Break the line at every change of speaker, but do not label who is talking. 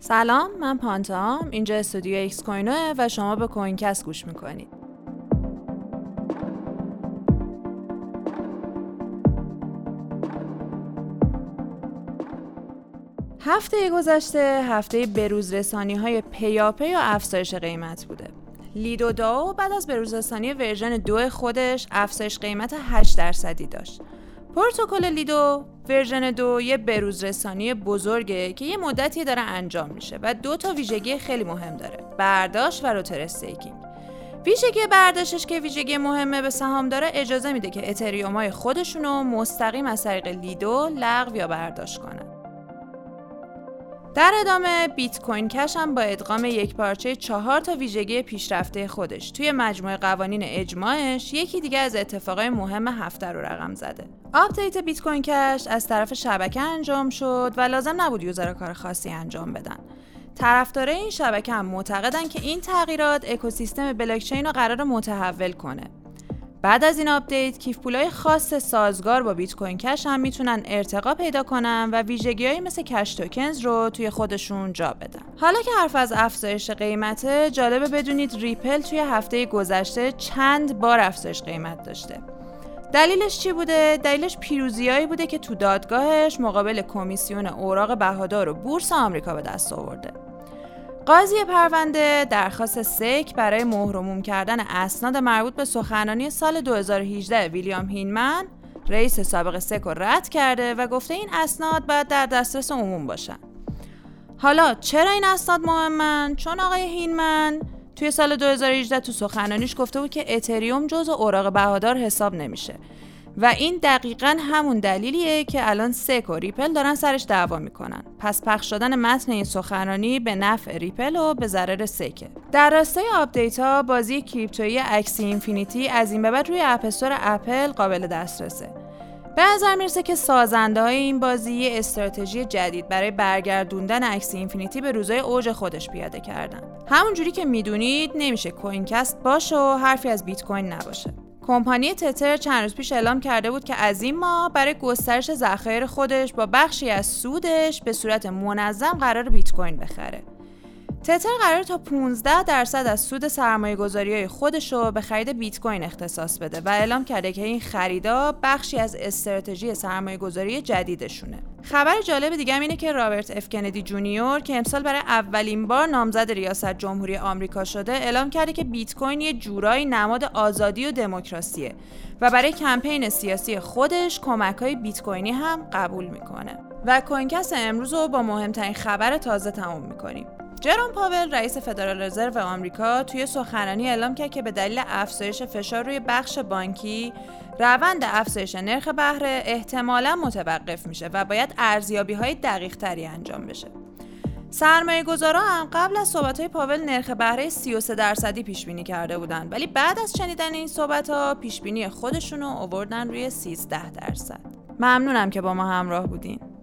سلام من پانتام اینجا استودیو اکسکوینوئه و شما به کوینکست گوش می‌کنید. هفته گذشته هفته بروز رسانی های پیاپی و افزایش قیمت بوده. Lido DAO بعد از بروز رسانی version دو خودش افزایش قیمت 8 درصدی داشت. پروتکل لیدو ورژن دو یه بروز رسانی بزرگه که یه مدتی داره انجام میشه و دو تا ویژگی خیلی مهم داره. برداشت و router staking. ویژگی برداشتش که ویژگی مهمه به سهام دارا اجازه میده که اتریوم های خودشونو مستقیم از طریق Lido لغو یا برداشت کنن. در ادامه بیت کوین کش هم با ادغام یک پارچه چهار تا ویژگی پیشرفته خودش توی مجموعه قوانین اجماعش یکی دیگه از اتفاقای مهم هفته رو رقم زده. آپدیت بیت کوین کش از طرف شبکه انجام شد و لازم نبود user کار خاصی انجام بدن. طرفدارای این شبکه هم معتقدن که این تغییرات اکوسیستم بلاکچین رو قراره متحول کنه. بعد از این آپدیت کیف پولای خاص سازگار با بیت کوین کش هم می‌تونن ارتقا پیدا کنن و ویژگیهایی مثل CashTokens رو توی خودشون جا بدن. حالا که حرف از افزایش قیمته جالبه بدونید ریپل توی هفته گذشته چند بار افزایش قیمت داشته. دلیلش چی بوده؟ دلیلش پیروزیایی بوده که تو دادگاهش مقابل کمیسیون اوراق بهادار و بورس آمریکا به دست آورده. قاضی پرونده درخواست SEC برای مهرموم کردن اسناد مربوط به سخنرانی سال 2018 ویلیام هینمن رئیس سابق SEC رو رد کرده و گفته این اسناد باید در دسترس عموم باشن. حالا چرا این اسناد مهمن؟ چون آقای هینمن توی سال 2018 تو سخنرانیش گفته بود که اتریوم جزء اوراق بهادار حساب نمیشه و این دقیقا همون دلیلیه که الان SEC و ریپل دارن سرش دعوا می‌کنن. پس پخش شدن متن این سخنرانی به نفع ریپل و به ضرر SEC ـه. در راستای آپدیت ها بازی کریپتویی Axie Infinity از این به بعد روی App Store اپل قابل دسترسه. به نظر می‌رسه که سازنده های این بازی استراتژی جدید برای برگردوندن Axie Infinity به روزای اوج خودش پیاده کردن. همونجوری که می‌دونید نمیشه کوینکست باشه و حرفی از بیت کوین نباشه. کمپانی تتر چند روز پیش اعلام کرده بود که از این ماه برای گسترش ذخایر خودش با بخشی از سودش به صورت منظم قراره بیت کوین بخره. تتر قراره تا 15 درصد از سود سرمایه گذاری های خودش رو به خرید بیت کوین اختصاص بده و اعلام کرده که این خریدا بخشی از استراتژی سرمایه گذاری جدیدشونه. خبر جالب دیگه اینه که رابرت اف کندی جونیور که امسال برای اولین بار نامزد ریاست جمهوری آمریکا شده اعلام کرده که بیت کوین یه جورایی نماد آزادی و دموکراسیه و برای کمپین سیاسی خودش کمک های بیت کوینی هم قبول می‌کنه. و کوینکست امروز رو با مهمترین خبر تازه تموم می‌کنیم. جرام پاول رئیس فدرال رزرو آمریکا توی سخنرانی اعلام کرد که به دلیل افزایش فشار روی بخش بانکی روند افزایش نرخ بهره احتمالا متوقف میشه و باید ارزیابی های دقیق تری انجام بشه. سرمایه گذارا هم قبل از صحبت های پاول نرخ بهره 33 درصدی پیش بینی کرده بودن ولی بعد از شنیدن این صحبت ها پیش بینی خودشون رو آوردن روی 13 درصد. ممنونم که با ما همراه بودین.